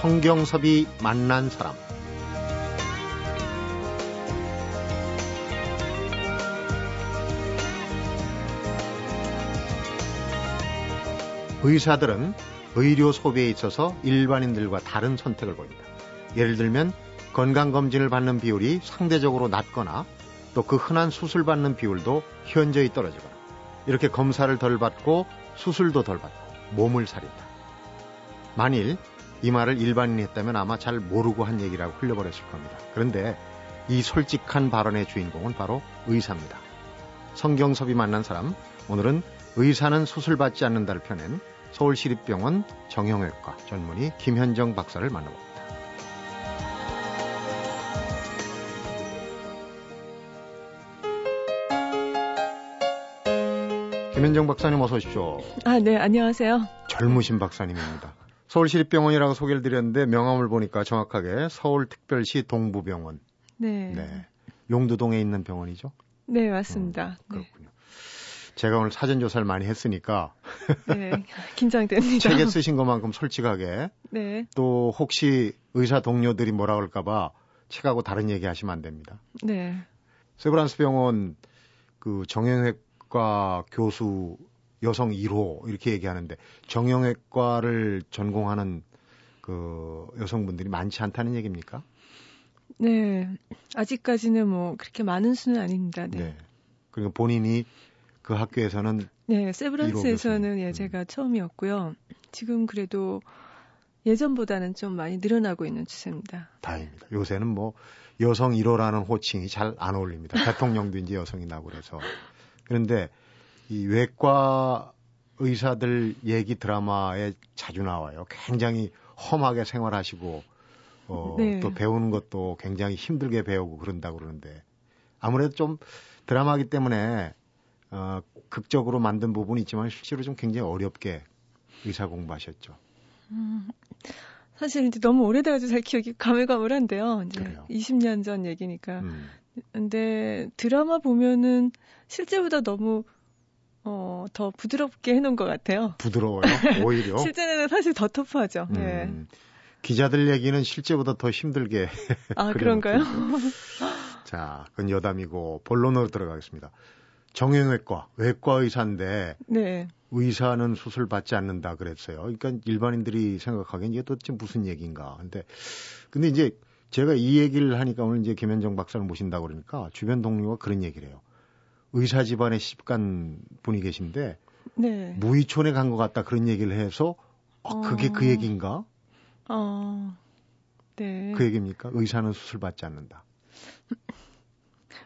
성경섭이 만난 사람 의사들은 의료 소비에 있어서 일반인들과 다른 선택을 보입니다. 예를 들면 건강검진을 받는 비율이 상대적으로 낮거나 또 그 흔한 수술 받는 비율도 현저히 떨어지거나 이렇게 검사를 덜 받고 수술도 덜 받고 몸을 사린다. 만일 이 말을 일반인이 했다면 아마 잘 모르고 한 얘기라고 흘려버렸을 겁니다. 그런데 이 솔직한 발언의 주인공은 바로 의사입니다. 성경섭이 만난 사람, 오늘은 의사는 수술받지 않는다를 펴낸 서울시립병원 정형외과 전문의 김현정 박사를 만나봅니다. 김현정 박사님 어서 오십시오. 아, 네, 안녕하세요. 젊으신 박사님입니다. 서울시립병원이라고 소개를 드렸는데 명함을 보니까 정확하게 서울특별시 동부병원. 네. 네. 용두동에 있는 병원이죠? 네, 맞습니다. 음, 그렇군요. 네. 제가 오늘 사전 조사를 많이 했으니까 네, 긴장됩니다. 책에 쓰신 것만큼 솔직하게 네. 또 혹시 의사 동료들이 뭐라 그럴까봐 책하고 다른 얘기 하시면 안 됩니다. 네. 세브란스 병원 그 정형외과 교수 여성 1호 이렇게 얘기하는데 정형외과를 전공하는 그 여성분들이 많지 않다는 얘기입니까? 네. 아직까지는 뭐 그렇게 많은 수는 아닙니다. 네. 네. 그리고 본인이 그 학교에서는 네, 세브란스에서는 예, 음. 제가 처음이었고요. 지금 그래도 예전보다는 좀 많이 늘어나고 있는 추세입니다. 다행입니다. 요새는 뭐 여성 1호라는 호칭이 잘 안 어울립니다. 대통령도 이제 여성이 나고 그래서. 그런데 이 외과 의사들 얘기 드라마에 자주 나와요. 굉장히 험하게 생활하시고 어, 네. 또 배우는 것도 굉장히 힘들게 배우고 그런다고 그러는데 아무래도 좀 드라마기 때문에 어, 극적으로 만든 부분이 있지만 실제로 좀 굉장히 어렵게 의사 공부하셨죠. 음, 사실 이제 너무 오래돼가지고 잘 기억이 가물가물한데요. 이제 그래요. 20년 전 얘기니까. 음. 근데 드라마 보면은 실제보다 너무 어, 더 부드럽게 해놓은 것 같아요. 부드러워요? 오히려? 실제는 사실 더 터프하죠. 음, 예. 기자들 얘기는 실제보다 더 힘들게. 아, 그런가요? 자, 그건 여담이고, 본론으로 들어가겠습니다. 정형외과, 외과 의사인데, 네. 의사는 수술 받지 않는다 그랬어요. 그러니까 일반인들이 생각하기엔 이게 도대체 무슨 얘기인가. 근데, 근데 이제 제가 이 얘기를 하니까 오늘 이제 김현정 박사를 모신다고 그러니까 주변 동료가 그런 얘기를 해요. 의사 집안에 시집간 분이 계신데 네. 무의촌에 간 것 같다 그런 얘기를 해서 어, 그게 그 어... 그 얘기인가? 어, 네. 그 얘기입니까? 의사는 수술 받지 않는다.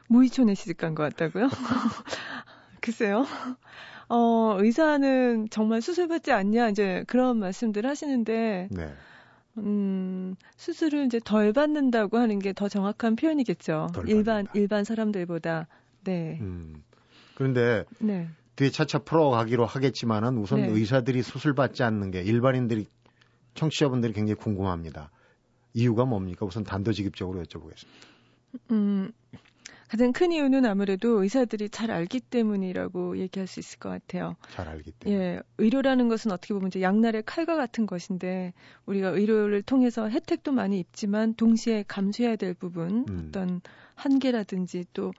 무의촌에 시집 간 것 같다고요? 글쎄요. 어, 의사는 정말 수술 받지 않냐 이제 그런 말씀들 하시는데 네. 음, 수술을 이제 덜 받는다고 하는 게 더 정확한 표현이겠죠. 일반 받는다. 일반 사람들보다 네. 음. 그런데 네. 뒤에 차차 풀어가기로 하겠지만은 우선 네. 의사들이 수술 받지 않는 게 일반인들이 청취자분들이 굉장히 궁금합니다. 이유가 뭡니까? 우선 단도직입적으로 여쭤보겠습니다. 음, 가장 큰 이유는 아무래도 의사들이 잘 알기 때문이라고 얘기할 수 있을 것 같아요. 잘 알기 때문에. 예, 의료라는 것은 어떻게 보면 이제 양날의 칼과 같은 것인데 우리가 의료를 통해서 혜택도 많이 입지만 동시에 감수해야 될 부분, 음. 어떤 한계라든지 또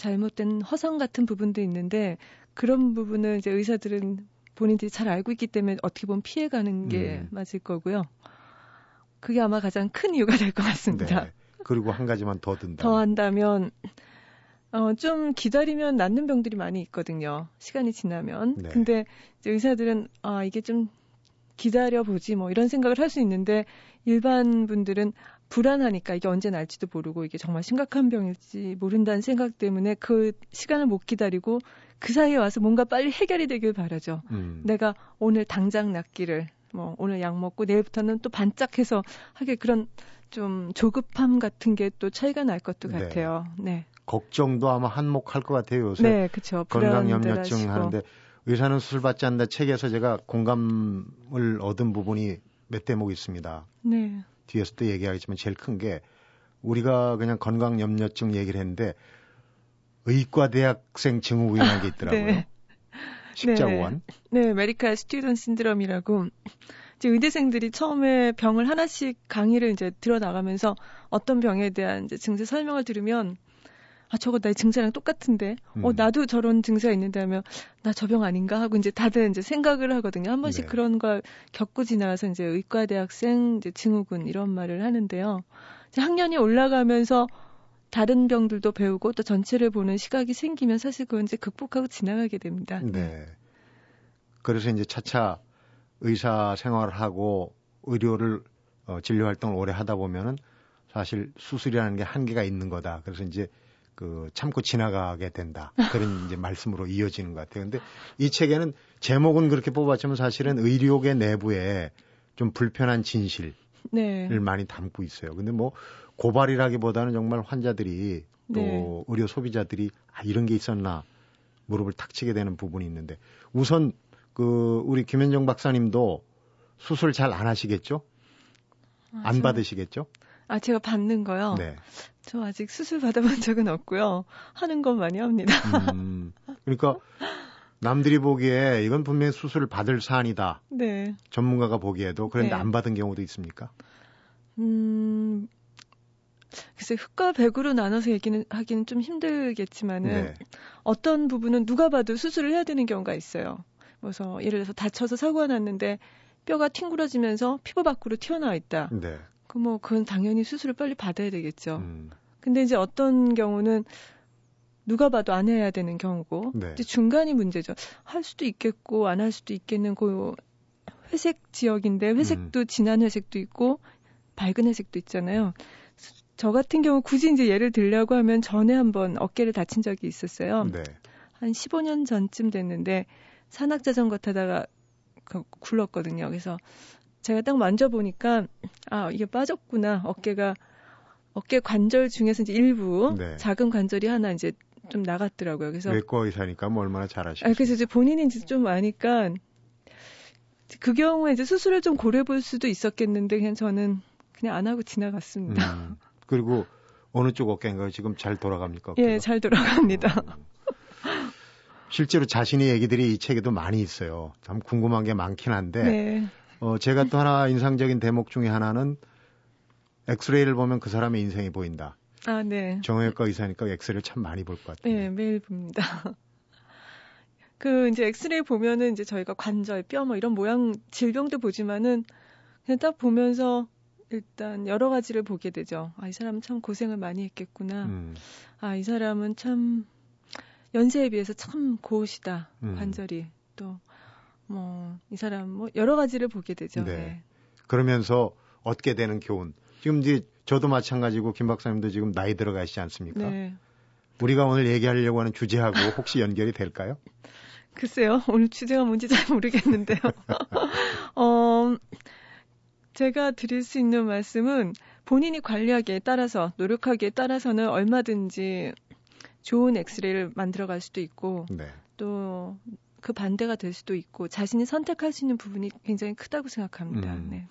잘못된 허상 같은 부분도 있는데 그런 부분을 이제 의사들은 본인들이 잘 알고 있기 때문에 어떻게 보면 피해가는 게 음. 맞을 거고요. 그게 아마 가장 큰 이유가 될 것 같습니다. 네. 그리고 한 가지만 더 든다. 더 한다면 어, 좀 기다리면 낫는 병들이 많이 있거든요. 시간이 지나면. 네. 근데 의사들은 아 이게 좀 기다려 보지 뭐 이런 생각을 할 수 있는데 일반 분들은 불안하니까 이게 언제 날지도 모르고 이게 정말 심각한 병일지 모른다는 생각 때문에 그 시간을 못 기다리고 그 사이에 와서 뭔가 빨리 해결이 되길 바라죠. 음. 내가 오늘 당장 낫기를 뭐 오늘 약 먹고 내일부터는 또 반짝해서 하게 그런 좀 조급함 같은 게 또 차이가 날 것도 네. 같아요. 네. 걱정도 아마 한몫할 것 같아요 요새. 네, 그렇죠. 건강염려증 하는데 의사는 수술 받지 않는다 책에서 제가 공감을 얻은 부분이 몇 대목 있습니다. 네. 뒤에서 도 얘기하겠지만 제일 큰 게 우리가 그냥 건강 염려증 얘기를 했는데 의과 대학생 증후군이라는 게 있더라고요. 네. 십자원. 네, 네 메디칼 스튜던 신드롬이라고 이제 의대생들이 처음에 병을 하나씩 강의를 이제 들어 나가면서 어떤 병에 대한 이제 증세 설명을 들으면 아 저거 나의 증세랑 똑같은데 어, 음. 어 나도 저런 증세가 있는데 하면 나 저병 아닌가 하고 이제 다들 이제 생각을 하거든요 한 번씩 네. 그런 걸 겪고 지나서 이제 의과 대학생 이제 증후군 이런 말을 하는데요 학년이 올라가면서 다른 병들도 배우고 또 전체를 보는 시각이 생기면 사실 그건 이제 극복하고 지나가게 됩니다. 네. 그래서 이제 차차 의사 생활을 하고 의료를 어, 진료 활동을 오래 하다 보면은 사실 수술이라는 게 한계가 있는 거다. 그래서 이제 그 참고 지나가게 된다. 그런 이제 말씀으로 이어지는 것 같아요. 근데 이 책에는 제목은 그렇게 뽑았지만 사실은 의료계 내부에 좀 불편한 진실을 네. 많이 담고 있어요. 근데 뭐 고발이라기보다는 정말 환자들이 또 네. 의료 소비자들이 아 이런 게 있었나 무릎을 탁 치게 되는 부분이 있는데 우선 그 우리 김현정 박사님도 수술 잘 안 하시겠죠? 아, 안 저... 받으시겠죠? 아 제가 받는 거요. 네. 저 아직 수술 받아본 적은 없고요. 하는 건 많이 합니다. 음, 그러니까 남들이 보기에 이건 분명히 수술을 받을 사안이다. 네. 전문가가 보기에도 그런데 네. 안 받은 경우도 있습니까? 음, 글쎄 흑과 백으로 나눠서 얘기는 하기는 좀 힘들겠지만은 네. 어떤 부분은 누가 봐도 수술을 해야 되는 경우가 있어요. 그래서 예를 들어서 다쳐서 사고가 났는데 뼈가 튕그러지면서 피부 밖으로 튀어나와 있다. 네. 그 뭐 그건 당연히 수술을 빨리 받아야 되겠죠. 음. 근데 이제 어떤 경우는 누가 봐도 안 해야 되는 경우고 네. 이제 중간이 문제죠. 할 수도 있겠고 안 할 수도 있겠는 그 회색 지역인데 회색도 음. 진한 회색도 있고 밝은 회색도 있잖아요. 저 같은 경우 굳이 이제 예를 들려고 하면 전에 한번 어깨를 다친 적이 있었어요. 네. 한 15년 전쯤 됐는데 산악 자전거 타다가 그 굴렀거든요. 그래서 제가 딱 만져보니까 아 이게 빠졌구나 어깨가 어깨 관절 중에서 이제 일부 네. 작은 관절이 하나 이제 좀 나갔더라고요. 그래서 외과 의사니까 뭐 얼마나 잘하시겠어요. 아, 그래서 이제 본인이 이제 좀 아니까 그 경우에 이제 수술을 좀 고려 볼 수도 있었겠는데 그냥 저는 그냥 안 하고 지나갔습니다. 음. 그리고 어느 쪽 어깨인가요? 지금 잘 돌아갑니까? 어깨가? 예, 잘 돌아갑니다. 음. 실제로 자신의 얘기들이 이 책에도 많이 있어요. 참 궁금한 게 많긴 한데, 네. 어, 제가 또 하나 인상적인 대목 중에 하나는 엑스레이를 보면 그 사람의 인생이 보인다. 아, 네. 정형외과 의사니까 엑스레이를 참 많이 볼 것 같아요. 네, 매일 봅니다. 그 이제 엑스레이 보면은 이제 저희가 관절, 뼈 뭐 이런 모양 질병도 보지만은 그냥 딱 보면서 일단 여러 가지를 보게 되죠. 아, 이 사람은 참 고생을 많이 했겠구나. 음. 아, 이 사람은 참 연세에 비해서 참 고우시다. 음. 관절이 또 뭐 이 사람 뭐 여러 가지를 보게 되죠. 네. 네. 그러면서 얻게 되는 교훈. 지금 이제 저도 마찬가지고 김 박사님도 지금 나이 들어가시지 않습니까? 네. 우리가 오늘 얘기하려고 하는 주제하고 혹시 연결이 될까요? 글쎄요. 오늘 주제가 뭔지 잘 모르겠는데요. 어, 제가 드릴 수 있는 말씀은 본인이 관리하기에 따라서 노력하기에 따라서는 얼마든지 좋은 엑스레이를 만들어 갈 수도 있고 네. 또 그 반대가 될 수도 있고 자신이 선택할 수 있는 부분이 굉장히 크다고 생각합니다. 음. 네.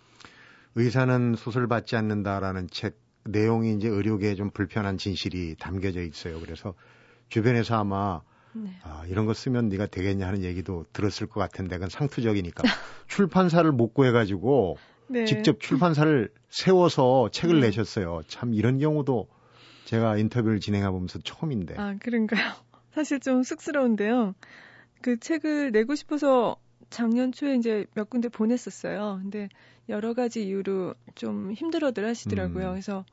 의사는 수술 받지 않는다라는 책 내용이 이제 의료계에 좀 불편한 진실이 담겨져 있어요. 그래서 주변에서 아마 네. 아, 이런 거 쓰면 네가 되겠냐 하는 얘기도 들었을 것 같은데 그건 상투적이니까 출판사를 못 구해가지고 네. 직접 출판사를 세워서 책을 네. 내셨어요. 참 이런 경우도 제가 인터뷰를 진행해 보면서 처음인데. 아 그런가요? 사실 좀 쑥스러운데요. 그 책을 내고 싶어서 작년 초에 이제 몇 군데 보냈었어요. 근데 여러 가지 이유로 좀 힘들어들 하시더라고요. 음. 그래서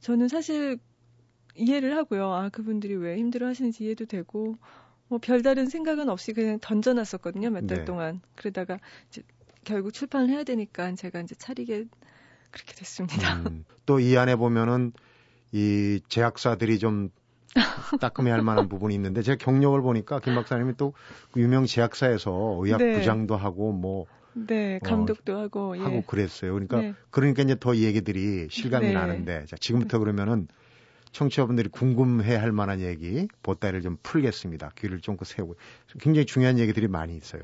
저는 사실 이해를 하고요. 아, 그분들이 왜 힘들어 하시는지 이해도 되고, 뭐 별다른 생각은 없이 그냥 던져놨었거든요. 몇달 네. 동안. 그러다가 이제 결국 출판을 해야 되니까 제가 이제 차리게 그렇게 됐습니다. 음, 또이 안에 보면은 이 제약사들이 좀 따끔해할 만한 부분이 있는데 제가 경력을 보니까 김 박사님이 또그 유명 제약사에서 의학 네. 부장도 하고 뭐 네, 어, 감독도 어, 하고 하고 예. 그랬어요. 그러니까 네. 그러니까 이제 더 얘기들이 실감이 네. 나는데 자, 지금부터 그러면은 청취자분들이 궁금해 할 만한 얘기 보따리를 좀 풀겠습니다. 귀를 쫑긋 세우고 굉장히 중요한 얘기들이 많이 있어요.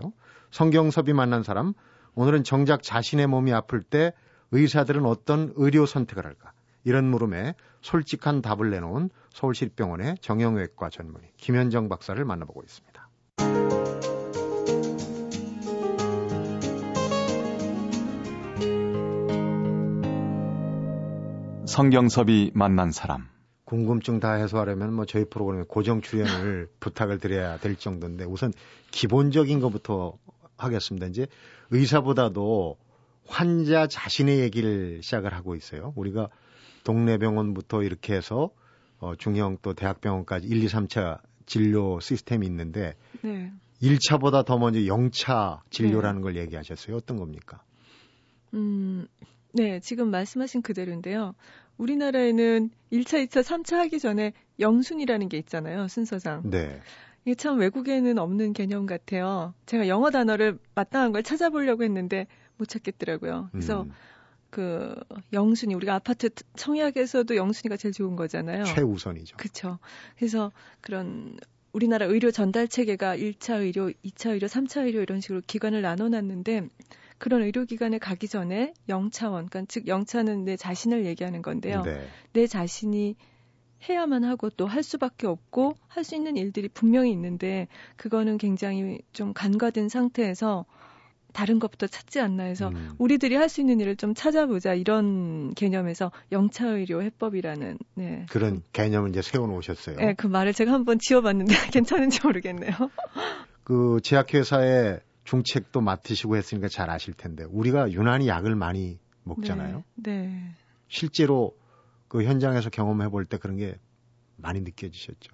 성경섭이 만난 사람 오늘은 정작 자신의 몸이 아플 때 의사들은 어떤 의료 선택을 할까? 이런 물음에 솔직한 답을 내놓은 서울시립병원의 정형외과 전문의 김현정 박사를 만나보고 있습니다. 성경섭이 만난 사람. 궁금증 다 해소하려면 뭐 저희 프로그램에 고정 출연을 부탁을 드려야 될 정도인데 우선 기본적인 것부터 하겠습니다. 이제 의사보다도 환자 자신의 얘기를 시작을 하고 있어요. 우리가 동네 병원부터 이렇게 해서 어, 중형 또 대학병원까지 1, 2, 3차 진료 시스템이 있는데 네. 1차보다 더 먼저 0차 진료라는 네. 걸 얘기하셨어요. 어떤 겁니까? 음, 네, 지금 말씀하신 그대로인데요. 우리나라에는 1차, 2차, 3차 하기 전에 영순이라는 게 있잖아요, 순서상. 네. 이게 참 외국에는 없는 개념 같아요. 제가 영어 단어를 마땅한 걸 찾아보려고 했는데 못 찾겠더라고요. 그래서 음. 그 영순이 우리가 아파트 청약에서도 영순이가 제일 좋은 거잖아요. 최우선이죠. 그렇죠. 그래서 그런 우리나라 의료 전달 체계가 1차 의료, 2차 의료, 3차 의료 이런 식으로 기관을 나눠 놨는데 그런 의료기관에 가기 전에 영차원, 그러니까 즉 영차는 내 자신을 얘기하는 건데요. 네. 내 자신이 해야만 하고 또 할 수밖에 없고 할 수 있는 일들이 분명히 있는데 그거는 굉장히 좀 간과된 상태에서 다른 것부터 찾지 않나 해서 음. 우리들이 할 수 있는 일을 좀 찾아보자 이런 개념에서 영차의료 해법이라는 네. 그런 개념을 이제 세워 놓으셨어요. 네, 그 말을 제가 한번 지어봤는데 괜찮은지 모르겠네요. 그 제약회사의 중책도 맡으시고 했으니까 잘 아실 텐데 우리가 유난히 약을 많이 먹잖아요. 네. 네. 실제로 그 현장에서 경험해 볼 때 그런 게 많이 느껴지셨죠?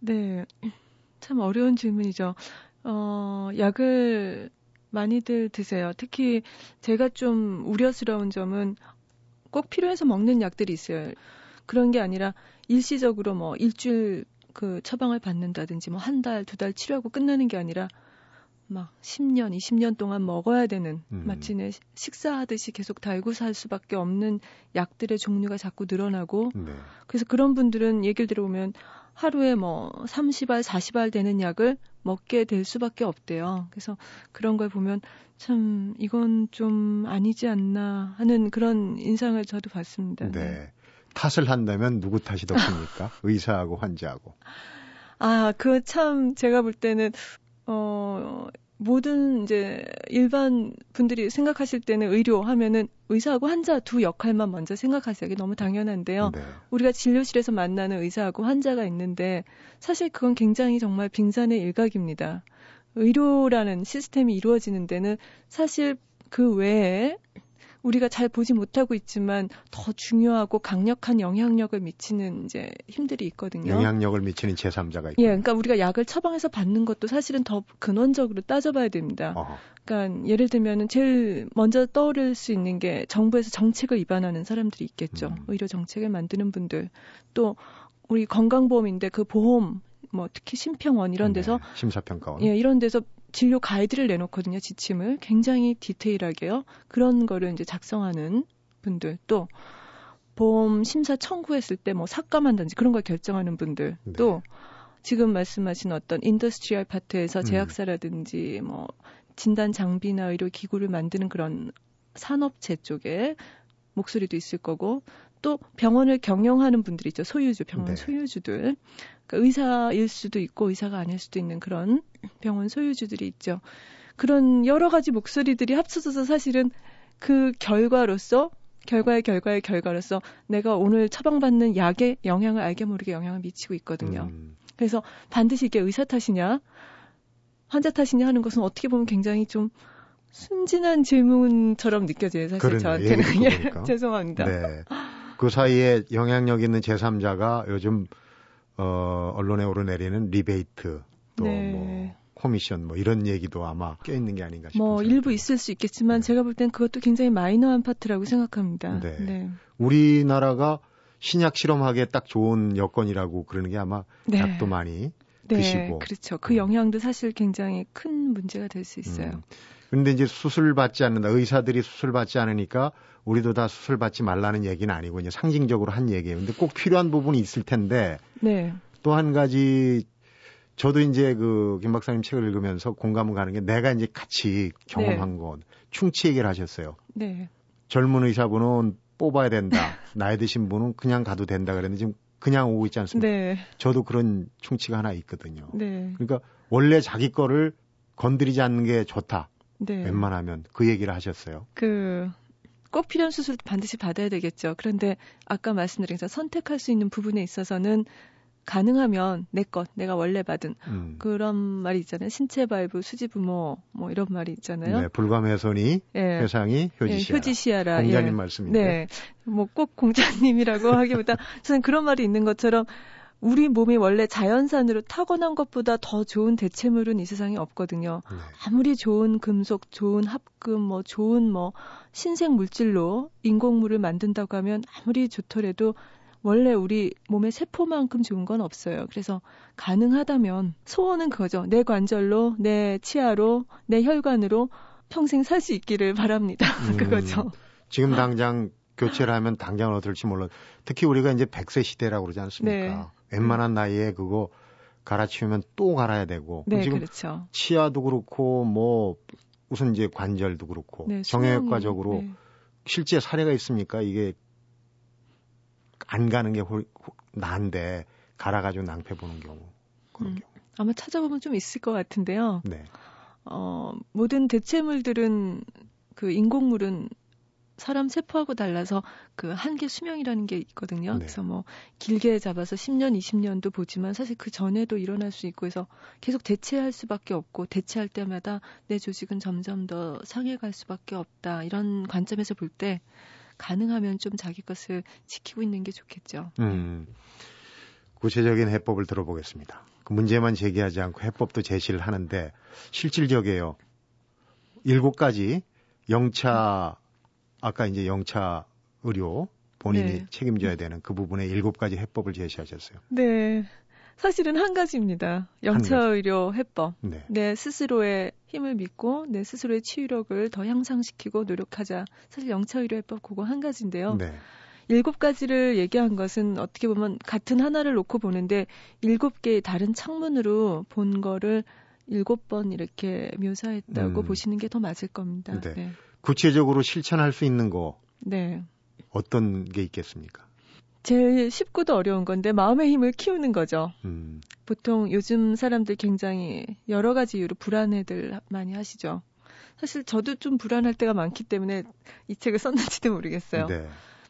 네. 참 어려운 질문이죠. 어, 약을 많이들 드세요. 특히 제가 좀 우려스러운 점은 꼭 필요해서 먹는 약들이 있어요. 그런 게 아니라 일시적으로 뭐 일주일 그 처방을 받는다든지 뭐 한 달, 두 달 치료하고 끝나는 게 아니라 막 10년, 20년 동안 먹어야 되는 음. 마치 내 식사하듯이 계속 달고 살 수밖에 없는 약들의 종류가 자꾸 늘어나고 네. 그래서 그런 분들은 얘기를 들어보면 하루에 뭐 30알, 40알 되는 약을 먹게 될 수밖에 없대요. 그래서 그런 걸 보면 참 이건 좀 아니지 않나 하는 그런 인상을 저도 받습니다. 네. 네. 탓을 한다면 누구 탓이 더 큽니까? 의사하고 환자하고. 아, 그 참 제가 볼 때는 어 모든 이제 일반 분들이 생각하실 때는 의료 하면은 의사하고 환자 두 역할만 먼저 생각하세요. 이게 너무 당연한데요. 네. 우리가 진료실에서 만나는 의사하고 환자가 있는데 사실 그건 굉장히 정말 빙산의 일각입니다. 의료라는 시스템이 이루어지는 데는 사실 그 외에 우리가 잘 보지 못하고 있지만 더 중요하고 강력한 영향력을 미치는 이제 힘들이 있거든요. 영향력을 미치는 제3자가 있고. 예, 그러니까 우리가 약을 처방해서 받는 것도 사실은 더 근원적으로 따져봐야 됩니다. 어허. 그러니까 예를 들면은 제일 먼저 떠오를 수 있는 게 정부에서 정책을 위반하는 사람들이 있겠죠. 음. 의료 정책을 만드는 분들 또 우리 건강보험인데 그 보험 뭐 특히 심평원 이런 네, 데서 네, 심사평가원 예 이런 데서 진료 가이드를 내놓거든요. 지침을 굉장히 디테일하게요. 그런 거를 이제 작성하는 분들 또 보험 심사 청구했을 때 뭐 삭감한다든지 그런 걸 결정하는 분들 네. 또 지금 말씀하신 어떤 industrial part에서 음. 제약사라든지 음. 뭐 진단 장비나 의료 기구를 만드는 그런 산업체 쪽에 목소리도 있을 거고 또 병원을 경영하는 분들이 있죠. 소유주, 병원 네. 소유주들. 그러니까 의사일 수도 있고 의사가 아닐 수도 있는 그런 병원 소유주들이 있죠. 그런 여러 가지 목소리들이 합쳐져서 사실은 그 결과로서 결과의 결과의 결과로서 내가 오늘 처방받는 약에 영향을 알게 모르게 영향을 미치고 있거든요. 음. 그래서 반드시 이게 의사 탓이냐 환자 탓이냐 하는 것은 어떻게 보면 굉장히 좀 순진한 질문처럼 느껴져요. 사실 저한테는 예, 죄송합니다. 네. 그 사이에 영향력 있는 제3자가 요즘 어, 언론에 오르내리는 리베이트 또뭐 네. 커미션 뭐 이런 얘기도 아마 껴 있는 게 아닌가 싶습니다. 뭐 일부 있을 수 있겠지만 네. 제가 볼 땐 그것도 굉장히 마이너한 파트라고 생각합니다. 네. 네. 우리나라가 신약 실험하기에 딱 좋은 여건이라고 그러는 게 아마 네. 약도 많이 네, 드시고 그렇죠. 그 음. 영향도 사실 굉장히 큰 문제가 될 수 있어요. 음. 근데 이제 수술 받지 않는다. 의사들이 수술 받지 않으니까 우리도 다 수술 받지 말라는 얘기는 아니고 이제 상징적으로 한 얘기예요. 근데 꼭 필요한 부분이 있을 텐데 네. 또 한 가지 저도 이제 그 김 박사님 책을 읽으면서 공감을 가는 게 내가 이제 같이 경험한 네. 건 충치 얘기를 하셨어요. 네. 젊은 의사분은 뽑아야 된다. 나이 드신 분은 그냥 가도 된다 그랬는데 지금 그냥 오고 있지 않습니까? 네. 저도 그런 충치가 하나 있거든요. 네. 그러니까 원래 자기 거를 건드리지 않는 게 좋다. 네. 웬만하면 그 얘기를 하셨어요. 그 꼭 필요한 수술도 반드시 받아야 되겠죠. 그런데 아까 말씀드린 것처럼 선택할 수 있는 부분에 있어서는 가능하면 내 것, 내가 원래 받은 음. 그런 말이 있잖아요. 신체 발부, 수지 부모 뭐 이런 말이 있잖아요. 네, 불감훼손이 예. 회상이 효지시하라. 예, 효지시하라. 공자님 예. 말씀인데. 네, 뭐 꼭 공자님이라고 하기보다 저는 그런 말이 있는 것처럼 우리 몸이 원래 자연산으로 타고난 것보다 더 좋은 대체물은 이 세상에 없거든요. 네. 아무리 좋은 금속, 좋은 합금, 뭐 좋은 뭐 신생 물질로 인공물을 만든다고 하면 아무리 좋더라도 원래 우리 몸의 세포만큼 좋은 건 없어요. 그래서 가능하다면 소원은 그거죠. 내 관절로, 내 치아로, 내 혈관으로 평생 살 수 있기를 바랍니다. 음, 그거죠. 지금 당장 교체를 하면 당장 어떨지 몰라. 특히 우리가 이제 100세 시대라고 그러지 않습니까? 네. 웬만한 나이에 그거 갈아치우면 또 갈아야 되고. 네, 지금 그렇죠. 치아도 그렇고 뭐 우선 이제 관절도 그렇고 네, 정형외과적으로 네. 실제 사례가 있습니까? 이게 안 가는 게 홀, 나은데 갈아가지고 낭패 보는 경우 그런 음, 경우. 아마 찾아보면 좀 있을 것 같은데요. 네. 어, 모든 대체물들은 그 인공물은 사람 세포하고 달라서 그 한계 수명이라는 게 있거든요. 네. 그래서 뭐 길게 잡아서 10년, 20년도 보지만 사실 그 전에도 일어날 수 있고 해서 계속 대체할 수밖에 없고 대체할 때마다 내 조직은 점점 더 상해갈 수밖에 없다. 이런 관점에서 볼 때 가능하면 좀 자기 것을 지키고 있는 게 좋겠죠. 음, 구체적인 해법을 들어보겠습니다. 그 문제만 제기하지 않고 해법도 제시를 하는데 실질적이에요. 일곱 가지 영차 아까 이제 영차 의료 본인이 네. 책임져야 되는 그 부분에 일곱 가지 해법을 제시하셨어요. 네. 사실은 한 가지입니다. 영차 의료 해법. 네. 내 스스로의 힘을 믿고 내 스스로의 치유력을 더 향상시키고 노력하자. 사실 영차 의료 해법 그거 한 가지인데요. 네. 일곱 가지를 얘기한 것은 어떻게 보면 같은 하나를 놓고 보는데 일곱 개의 다른 창문으로 본 거를 일곱 번 이렇게 묘사했다고 음. 보시는 게 더 맞을 겁니다. 네. 네. 구체적으로 실천할 수 있는 거 네. 어떤 게 있겠습니까? 제일 쉽고도 어려운 건데 마음의 힘을 키우는 거죠. 음. 보통 요즘 사람들 굉장히 여러 가지 이유로 불안해들 많이 하시죠. 사실 저도 좀 불안할 때가 많기 때문에 이 책을 썼는지도 모르겠어요. 네.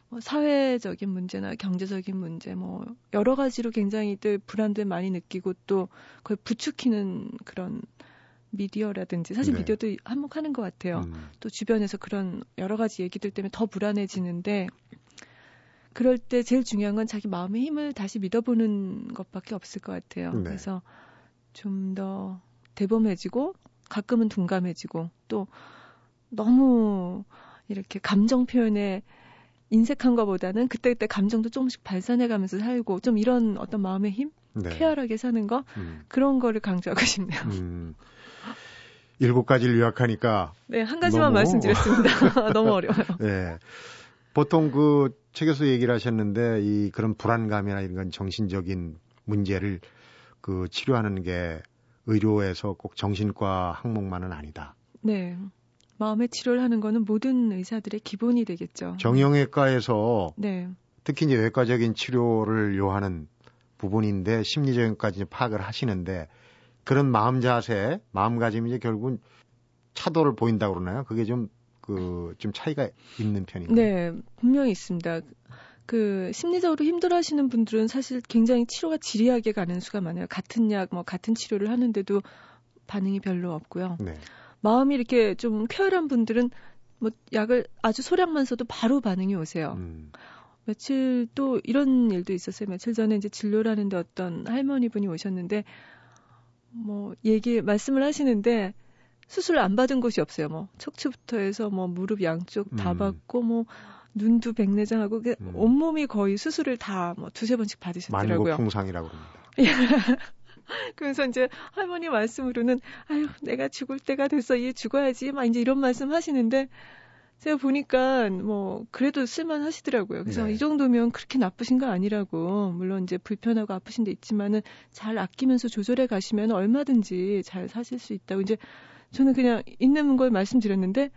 뭐 사회적인 문제나 경제적인 문제, 뭐 여러 가지로 굉장히 들 불안들 많이 느끼고 또 그걸 부추기는 그런 미디어라든지 사실 네. 미디어도 한몫하는 것 같아요. 음. 또 주변에서 그런 여러 가지 얘기들 때문에 더 불안해지는데 그럴 때 제일 중요한 건 자기 마음의 힘을 다시 믿어보는 것밖에 없을 것 같아요. 네. 그래서 좀 더 대범해지고 가끔은 둔감해지고 또 너무 이렇게 감정 표현에 인색한 것보다는 그때그때 감정도 조금씩 발산해가면서 살고 좀 이런 어떤 마음의 힘, 네. 쾌활하게 사는 거 음. 그런 거를 강조하고 싶네요. 음. 일곱 가지를 요약하니까 네 한 가지만 너무... 말씀드렸습니다. 너무 어려워요. 네. 보통 그 책에서 얘기를 하셨는데 이 그런 불안감이나 이런 건 정신적인 문제를 그 치료하는 게 의료에서 꼭 정신과 항목만은 아니다. 네. 마음의 치료를 하는 거는 모든 의사들의 기본이 되겠죠. 정형외과에서 네. 특히 이제 외과적인 치료를 요하는 부분인데 심리적인까지 파악을 하시는데 그런 마음 자세, 마음가짐이 이제 결국은 차도를 보인다고 그러나요? 그게 좀 그 좀 차이가 있는 편인가요? 네, 분명히 있습니다. 그 심리적으로 힘들어하시는 분들은 사실 굉장히 치료가 지리하게 가는 수가 많아요. 같은 약, 뭐 같은 치료를 하는데도 반응이 별로 없고요. 네. 마음이 이렇게 좀 쾌활한 분들은 뭐 약을 아주 소량만 써도 바로 반응이 오세요. 음. 며칠 또 이런 일도 있었어요. 며칠 전에 이제 진료를 하는데 어떤 할머니 분이 오셨는데 뭐 얘기 말씀을 하시는데 수술 안 받은 곳이 없어요. 뭐 척추부터 해서 뭐 무릎 양쪽 다 음. 받고 뭐 눈도 백내장하고 그 음. 온몸이 거의 수술을 다 뭐 두세 번씩 받으셨더라고요. 만고 풍상이라고 합니다. 그래서 이제 할머니 말씀으로는 아유 내가 죽을 때가 됐어 얘 죽어야지 막 이제 이런 말씀 하시는데 제가 보니까 뭐 그래도 쓸만 하시더라고요. 그래서 네. 이 정도면 그렇게 나쁘신 거 아니라고 물론 이제 불편하고 아프신 데 있지만은 잘 아끼면서 조절해 가시면 얼마든지 잘 사실 수 있다고 이제 저는 그냥 있는 걸 말씀드렸는데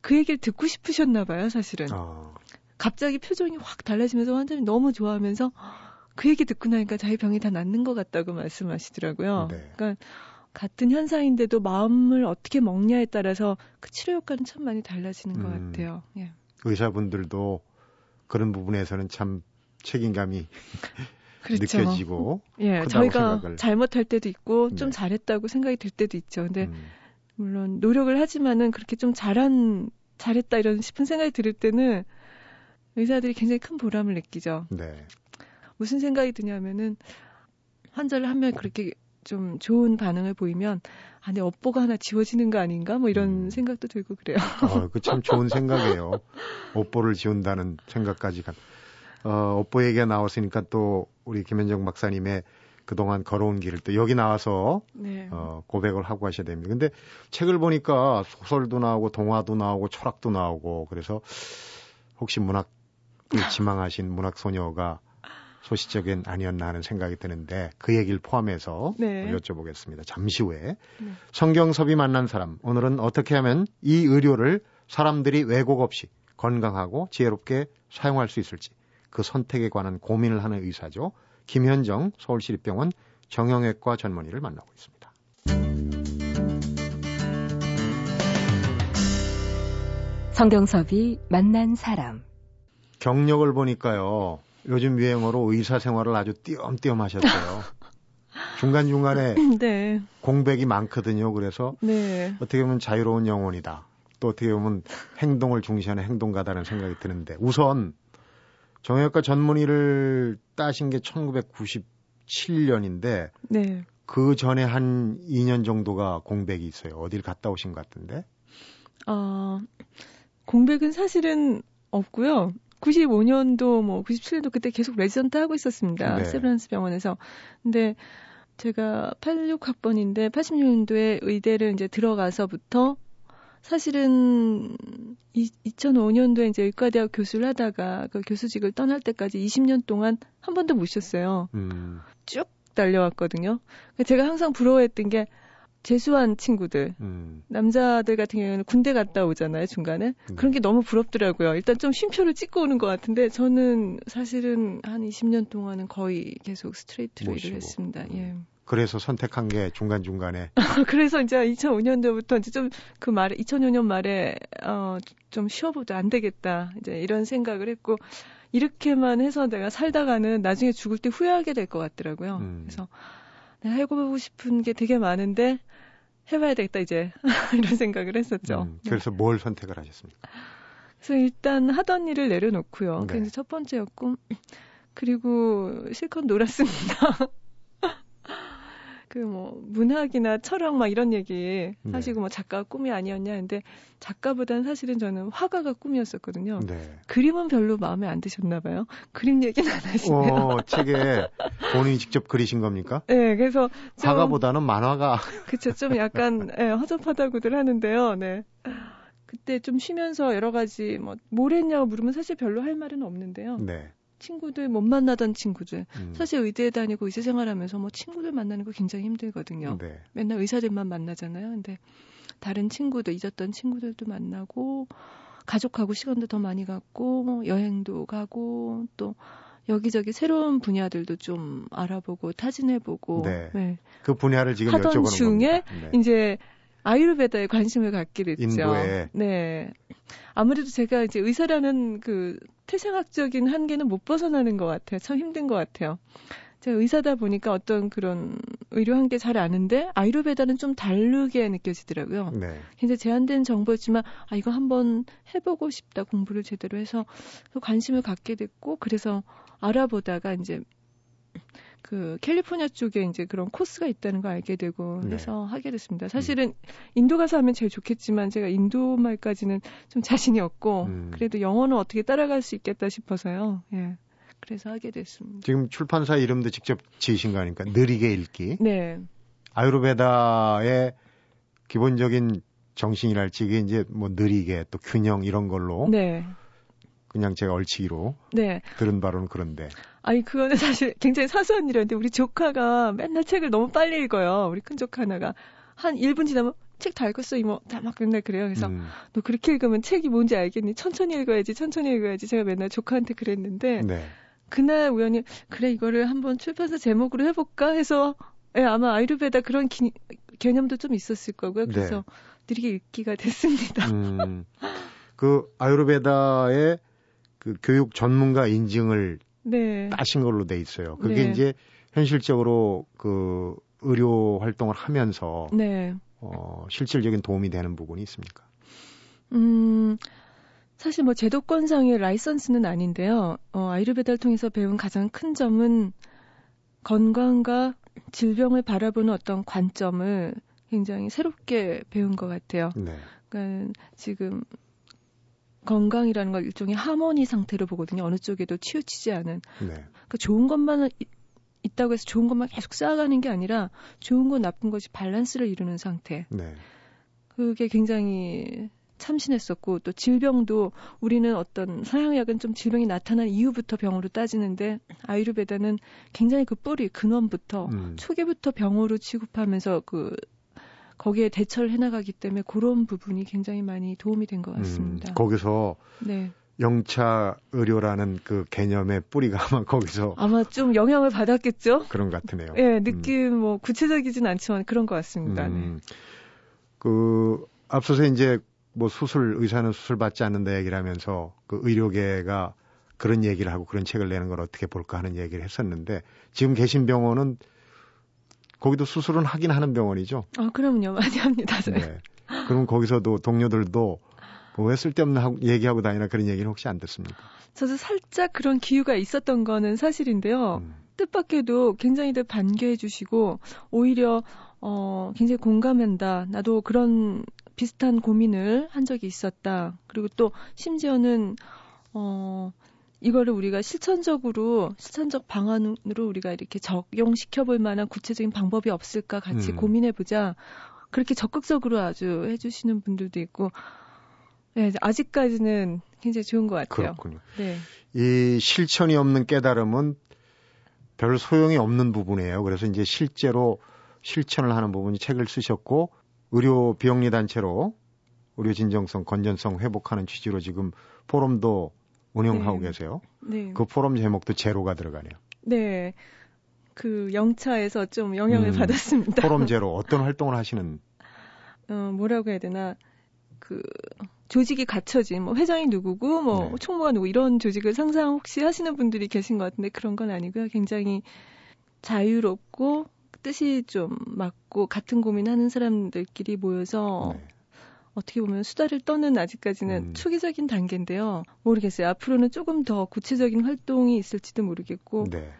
그 얘기를 듣고 싶으셨나 봐요, 사실은. 어. 갑자기 표정이 확 달라지면서 환자님 너무 좋아하면서 그 얘기 듣고 나니까 자기 병이 다 낫는 것 같다고 말씀하시더라고요. 네. 그러니까 같은 현상인데도 마음을 어떻게 먹냐에 따라서 그 치료 효과는 참 많이 달라지는 것 음. 같아요. 예. 의사분들도 그런 부분에서는 참 책임감이 그렇죠. 느껴지고 예 저희가 생각을. 잘못할 때도 있고 좀 네. 잘했다고 생각이 들 때도 있죠. 근데 음. 물론 노력을 하지만은 그렇게 좀 잘한 잘했다 이런 싶은 생각이 들 때는 의사들이 굉장히 큰 보람을 느끼죠. 네. 무슨 생각이 드냐면은 환자를 한 명 그렇게 좀 좋은 반응을 보이면 아, 내 업보가 하나 지워지는 거 아닌가? 뭐 이런 음. 생각도 들고 그래요. 어, 그 참 좋은 생각이에요. 업보를 지운다는 생각까지 간. 어, 업보 얘기가 나왔으니까 또 우리 김현정 박사님의 그동안 걸어온 길을 또 여기 나와서 네. 어, 고백을 하고 하셔야 됩니다. 근데 책을 보니까 소설도 나오고 동화도 나오고 철학도 나오고 그래서 혹시 문학을 지망하신 문학 소녀가 소시적인 아니었나 하는 생각이 드는데 그 얘기를 포함해서 네. 여쭤보겠습니다. 잠시 후에 네. 성경섭이 만난 사람 오늘은 어떻게 하면 이 의료를 사람들이 왜곡 없이 건강하고 지혜롭게 사용할 수 있을지 그 선택에 관한 고민을 하는 의사죠. 김현정 서울시립병원 정형외과 전문의를 만나고 있습니다. 성경섭이 만난 사람 경력을 보니까요. 요즘 유행어로 의사 생활을 아주 띄엄띄엄 하셨어요. 중간중간에 네. 공백이 많거든요. 그래서 네. 어떻게 보면 자유로운 영혼이다. 또 어떻게 보면 행동을 중시하는 행동가다는 생각이 드는데 우선 정형외과 전문의를 따신 게 1997년인데 네. 그 전에 한 2년 정도가 공백이 있어요. 어딜 갔다 오신 것 같은데? 어, 공백은 사실은 없고요. 95년도 뭐 97년도 그때 계속 레지던트 하고 있었습니다. 네. 세브란스 병원에서. 근데 제가 86학번인데 86년도에 의대를 이제 들어가서부터 사실은 이, 2005년도에 이제 의과대학 교수를 하다가 그 교수직을 떠날 때까지 20년 동안 한 번도 못 쉬었어요. 음. 쭉 달려왔거든요. 제가 항상 부러워했던 게 재수한 친구들, 음. 남자들 같은 경우에는 군대 갔다 오잖아요, 중간에. 음. 그런 게 너무 부럽더라고요. 일단 좀 쉼표를 찍고 오는 것 같은데, 저는 사실은 한 20년 동안은 거의 계속 스트레이트로 일을 했습니다. 음. 예. 그래서 선택한 게 중간 중간에. 그래서 이제 2005년도부터 이제 좀 그 말에, 2005년 말에, 어, 좀 쉬어보자, 안 되겠다. 이제 이런 생각을 했고, 이렇게만 해서 내가 살다가는 나중에 죽을 때 후회하게 될 것 같더라고요. 음. 그래서 내가 해보고 싶은 게 되게 많은데, 해봐야 되겠다, 이제. 이런 생각을 했었죠. 음, 그래서 네. 뭘 선택을 하셨습니까? 그래서 일단 하던 일을 내려놓고요. 네. 그게 첫 번째였고, 그리고 실컷 놀았습니다. 그 뭐 문학이나 철학 막 이런 얘기 하시고 네. 뭐 작가가 꿈이 아니었냐 근데 작가보다는 사실은 저는 화가가 꿈이었었거든요. 네. 그림은 별로 마음에 안 드셨나 봐요. 그림 얘기는 안 하시네요. 어, 책에 본인이 직접 그리신 겁니까? 네, 그래서 좀, 화가보다는 만화가 그쵸 좀 약간 네, 허접하다고들 하는데요. 네. 그때 좀 쉬면서 여러 가지 뭐 뭘 했냐고 물으면 사실 별로 할 말은 없는데요. 네. 친구들 못 만나던 친구들 음. 사실 의대 다니고 의사 생활하면서 뭐 친구들 만나는 거 굉장히 힘들거든요. 네. 맨날 의사들만 만나잖아요. 근데 다른 친구들 잊었던 친구들도 만나고 가족하고 시간도 더 많이 갖고 뭐 여행도 가고 또 여기저기 새로운 분야들도 좀 알아보고 타진해보고 네. 네. 그 분야를 지금 하던 중에 네. 이제 아유르베다에 관심을 갖게 됐죠. 인도에. 네. 아무래도 제가 이제 의사라는 그 태생학적인 한계는 못 벗어나는 것 같아요. 참 힘든 것 같아요. 제가 의사다 보니까 어떤 그런 의료 한계 잘 아는데 아유르베다는 좀 다르게 느껴지더라고요. 네. 굉장히 제한된 정보였지만 아 이거 한번 해보고 싶다 공부를 제대로 해서 관심을 갖게 됐고 그래서 알아보다가 이제 그 캘리포니아 쪽에 이제 그런 코스가 있다는 걸 알게 되고 그래서 네. 하게 됐습니다. 사실은 음. 인도 가서 하면 제일 좋겠지만 제가 인도 말까지는 좀 자신이 없고 음. 그래도 영어는 어떻게 따라갈 수 있겠다 싶어서요. 예. 그래서 하게 됐습니다. 지금 출판사 이름도 직접 지으신 거 아닙니까? 느리게 읽기. 네. 아유르베다의 기본적인 정신이랄지 이게 이제 뭐 느리게 또 균형 이런 걸로 네. 그냥 제가 얼치기로 네. 들은 바로는 그런데. 아니 그거는 사실 굉장히 사소한 일이었는데 우리 조카가 맨날 책을 너무 빨리 읽어요. 우리 큰 조카 하나가 한 1분 지나면 책 다 읽었어 이모 다막 맨날 그래요. 그래서 음. 너 그렇게 읽으면 책이 뭔지 알겠니? 천천히 읽어야지 천천히 읽어야지 제가 맨날 조카한테 그랬는데 네. 그날 우연히 그래 이거를 한번 출판사 제목으로 해볼까 해서 예, 아마 아이루베다 그런 기, 개념도 좀 있었을 거고요. 그래서 네. 느리게 읽기가 됐습니다. 음. 그 아유르베다의 그 교육 전문가 인증을 네. 따신 걸로 돼 있어요. 그게 네. 이제 현실적으로 그 의료 활동을 하면서 네. 어, 실질적인 도움이 되는 부분이 있습니까? 음, 사실 뭐 제도권상의 라이선스는 아닌데요. 어, 아이르베다를 통해서 배운 가장 큰 점은 건강과 질병을 바라보는 어떤 관점을 굉장히 새롭게 배운 것 같아요. 네. 그러니까 지금 건강이라는 걸 일종의 하모니 상태로 보거든요. 어느 쪽에도 치우치지 않은. 네. 그러니까 좋은 것만 있다고 해서 좋은 것만 계속 쌓아가는 게 아니라 좋은 것 나쁜 것이 밸런스를 이루는 상태. 네. 그게 굉장히 참신했었고 또 질병도 우리는 어떤 서양약은 좀 질병이 나타난 이후부터 병으로 따지는데 아이르베다는 굉장히 그 뿌리 근원부터 음. 초기부터 병으로 취급하면서 그 거기에 대처를 해나가기 때문에 그런 부분이 굉장히 많이 도움이 된 것 같습니다. 음, 거기서 네. 영차 의료라는 그 개념의 뿌리가 아마 거기서 아마 좀 영향을 받았겠죠. 그런 것 같으네요. 예, 네, 느낌 음. 뭐 구체적이진 않지만 그런 것 같습니다. 음. 네. 그 앞서서 이제 뭐 수술 의사는 수술 받지 않는다 얘기를 하면서 그 의료계가 그런 얘기를 하고 그런 책을 내는 걸 어떻게 볼까 하는 얘기를 했었는데 지금 계신 병원은 거기도 수술은 하긴 하는 병원이죠. 아, 그럼요. 많이 합니다. 네. 그럼 거기서도 동료들도 뭐왜 쓸데없는 하고, 얘기하고 다니나 그런 얘기는 혹시 안 듣습니까? 저도 살짝 그런 기후가 있었던 거는 사실인데요. 음. 뜻밖에도 굉장히들 반겨해 주시고 오히려 어 굉장히 공감한다. 나도 그런 비슷한 고민을 한 적이 있었다. 그리고 또 심지어는 어 이거를 우리가 실천적으로 실천적 방안으로 우리가 이렇게 적용시켜 볼 만한 구체적인 방법이 없을까 같이 음. 고민해 보자. 그렇게 적극적으로 아주 해 주시는 분들도 있고 네, 아직까지는 굉장히 좋은 것 같아요. 그렇군요. 네. 이 실천이 없는 깨달음은 별 소용이 없는 부분이에요. 그래서 이제 실제로 실천을 하는 부분이 책을 쓰셨고 의료 비영리 단체로 의료 진정성, 건전성 회복하는 취지로 지금 포럼도 운영하고 네. 계세요. 네. 그 포럼 제목도 제로가 들어가네요. 네. 그 영차에서 좀 영향을 음, 받았습니다. 포럼 제로 어떤 활동을 하시는? 어, 뭐라고 해야 되나? 그 조직이 갖춰진 뭐 회장이 누구고 뭐 네. 총무가 누구 이런 조직을 상상 혹시 하시는 분들이 계신 것 같은데 그런 건 아니고요. 굉장히 자유롭고 뜻이 좀 맞고 같은 고민하는 사람들끼리 모여서 네. 어떻게 보면 수다를 떠는 아직까지는 음. 초기적인 단계인데요. 모르겠어요. 앞으로는 조금 더 구체적인 활동이 있을지도 모르겠고, 네.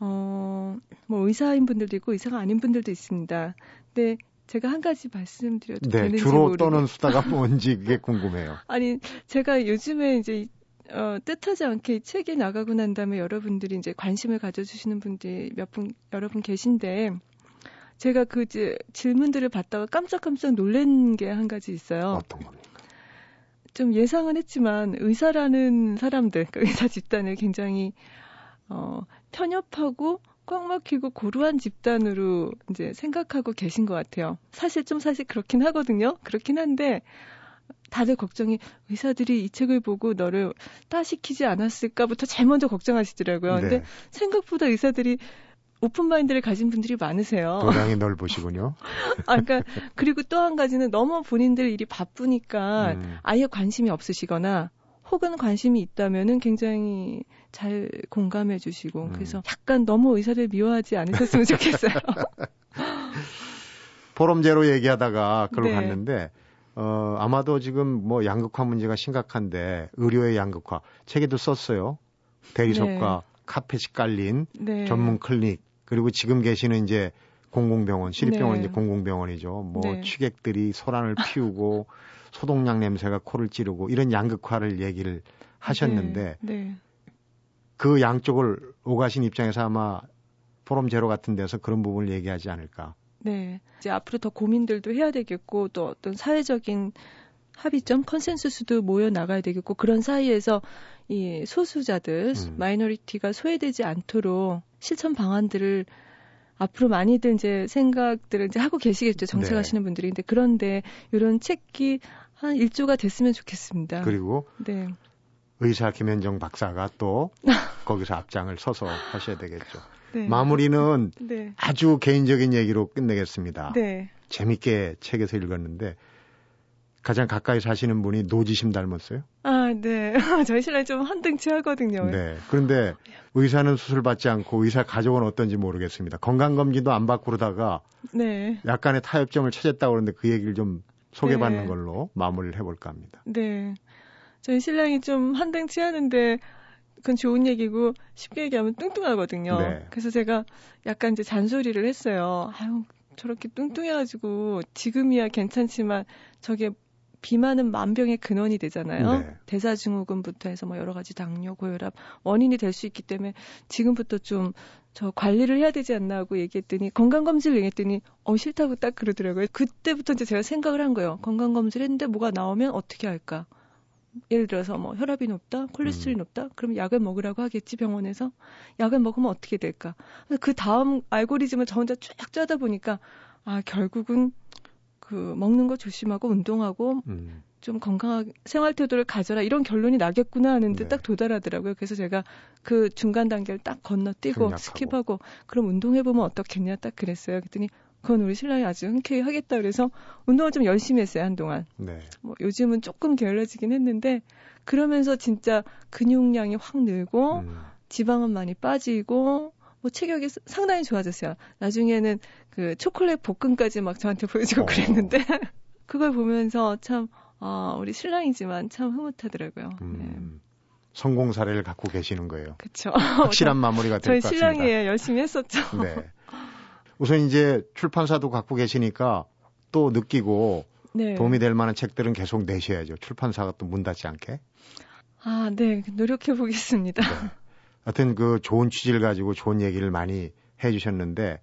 어, 뭐 의사인 분들도 있고 의사가 아닌 분들도 있습니다. 근데 제가 한 가지 말씀드려도 네, 되는지 주로 모르겠... 떠는 수다가 뭔지 그게 궁금해요. 아니 제가 요즘에 이제 어, 뜻하지 않게 이 책이 나가고 난 다음에 여러분들이 이제 관심을 가져주시는 분들이 몇 분 여러 분 계신데 제가 그 질문들을 받다가 깜짝깜짝 놀란 게 한 가지 있어요. 어떤 겁니까? 좀 예상은 했지만 의사라는 사람들, 그러니까 의사 집단을 굉장히 어, 편협하고 꽉 막히고 고루한 집단으로 이제 생각하고 계신 것 같아요. 사실 좀 사실 그렇긴 하거든요. 그렇긴 한데 다들 걱정이 의사들이 이 책을 보고 너를 따시키지 않았을까부터 제일 먼저 걱정하시더라고요. 네. 근데 생각보다 의사들이 오픈 마인드를 가진 분들이 많으세요. 도량이 넓으시군요. 아, 그러니까 그리고 또 한 가지는 너무 본인들 일이 바쁘니까 음. 아예 관심이 없으시거나 혹은 관심이 있다면은 굉장히 잘 공감해 주시고 음. 그래서 약간 너무 의사들 미워하지 않으셨으면 좋겠어요. 포럼제로 얘기하다가 그걸 네. 갔는데 어 아마도 지금 뭐 양극화 문제가 심각한데 의료의 양극화 책에도 썼어요. 대리석과 네. 카펫이 깔린 네. 전문 클리닉 그리고 지금 계시는 이제 공공병원, 시립병원 네. 이제 공공병원이죠. 뭐 네. 취객들이 소란을 피우고 소독약 냄새가 코를 찌르고 이런 양극화를 얘기를 하셨는데 네. 네. 그 양쪽을 오가신 입장에서 아마 포럼 제로 같은 데서 그런 부분을 얘기하지 않을까. 네. 이제 앞으로 더 고민들도 해야 되겠고 또 어떤 사회적인 합의점, consensus도 모여 나가야 되겠고 그런 사이에서 이 소수자들, 음. minority가 소외되지 않도록 실천 방안들을 앞으로 많이들 이제 생각들을 이제 하고 계시겠죠. 정책하시는 네. 분들이. 근데 그런데 이런 책이 한 1조가 됐으면 좋겠습니다. 그리고 네. 의사 김현정 박사가 또 거기서 앞장을 서서 하셔야 되겠죠. 네. 마무리는 네. 아주 개인적인 얘기로 끝내겠습니다. 네. 재밌게 책에서 읽었는데 가장 가까이 사시는 분이 노지심 닮았어요? 아, 네. 저희 신랑이 좀 한등 치하거든요. 네. 그런데 의사는 수술 받지 않고 의사 가족은 어떤지 모르겠습니다. 건강검진도 안 받고 그러다가 네. 약간의 타협점을 찾았다고 그러는데 그 얘기를 좀 소개받는 네. 걸로 마무리를 해볼까 합니다. 네. 저희 신랑이 좀 한등 치하는데 그건 좋은 얘기고 쉽게 얘기하면 뚱뚱하거든요. 네. 그래서 제가 약간 이제 잔소리를 했어요. 아유, 저렇게 뚱뚱해가지고 지금이야 괜찮지만 저게 비만은 만병의 근원이 되잖아요. 네. 대사증후군부터 해서 뭐 여러 가지 당뇨, 고혈압 원인이 될 수 있기 때문에 지금부터 좀 저 관리를 해야 되지 않나 하고 얘기했더니 건강검진을 얘기했더니 어 싫다고 딱 그러더라고요. 그때부터 이제 제가 생각을 한 거예요. 건강검진을 했는데 뭐가 나오면 어떻게 할까? 예를 들어서 뭐 혈압이 높다, 콜레스테롤이 음. 높다, 그럼 약을 먹으라고 하겠지 병원에서 약을 먹으면 어떻게 될까? 그 다음 알고리즘을 저 혼자 쫙 짜다 보니까 아 결국은 그 먹는 거 조심하고 운동하고 음. 좀 건강한 생활 태도를 가져라 이런 결론이 나겠구나 하는데 네. 딱 도달하더라고요. 그래서 제가 그 중간 단계를 딱 건너뛰고 skip하고 그럼 운동해 보면 어떻겠냐 딱 그랬어요. 그랬더니 그건 우리 신랑이 아주 흔쾌히 하겠다 그래서 운동을 좀 열심히 했어요 한동안. 네. 뭐 요즘은 조금 게을러지긴 했는데 그러면서 진짜 근육량이 확 늘고 음. 지방은 많이 빠지고 뭐 체격이 상당히 좋아졌어요. 나중에는 그 초콜릿 복근까지 막 저한테 보여주고 어. 그랬는데 그걸 보면서 참 아, 우리 신랑이지만 참 흐뭇하더라고요. 음, 네. 성공 사례를 갖고 계시는 거예요. 그렇죠. 확실한 마무리가 될 것 같습니다. 저희 신랑이 열심히 했었죠. 네. 우선 이제 출판사도 갖고 계시니까 또 느끼고 네. 도움이 될 만한 책들은 계속 내셔야죠. 출판사가 또 문 닫지 않게. 아, 네. 노력해 보겠습니다. 네. 하여튼 그 좋은 취지를 가지고 좋은 얘기를 많이 해 주셨는데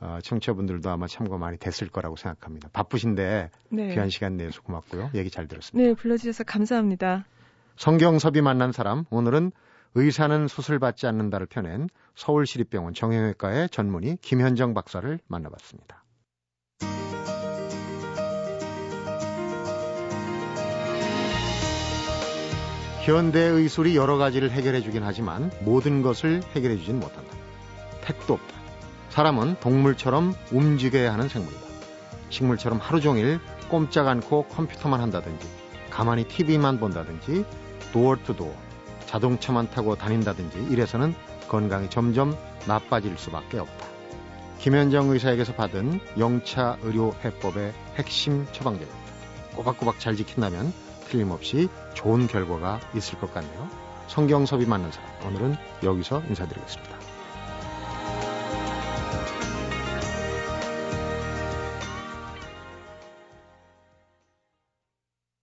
어, 청취자분들도 아마 참고 많이 됐을 거라고 생각합니다. 바쁘신데 네. 귀한 시간 내서 고맙고요. 얘기 잘 들었습니다. 네, 불러주셔서 감사합니다. 성경섭이 만난 사람 오늘은 의사는 수술받지 않는다를 펴낸 서울시립병원 정형외과의 전문의 김현정 박사를 만나봤습니다. 현대 의술이 여러 가지를 해결해 주긴 하지만 모든 것을 해결해 주진 못한다. 택도 없다. 사람은 동물처럼 움직여야 하는 생물이다. 식물처럼 하루 종일 꼼짝 않고 컴퓨터만 한다든지 가만히 TV만 본다든지 도어 투 도어 자동차만 타고 다닌다든지 이래서는 건강이 점점 나빠질 수밖에 없다. 김현정 의사에게서 받은 영차 의료 해법의 핵심 처방전입니다. 꼬박꼬박 잘 지킨다면 틀림없이 좋은 결과가 있을 것 같네요. 성경섭이 만난 사람 오늘은 여기서 인사드리겠습니다.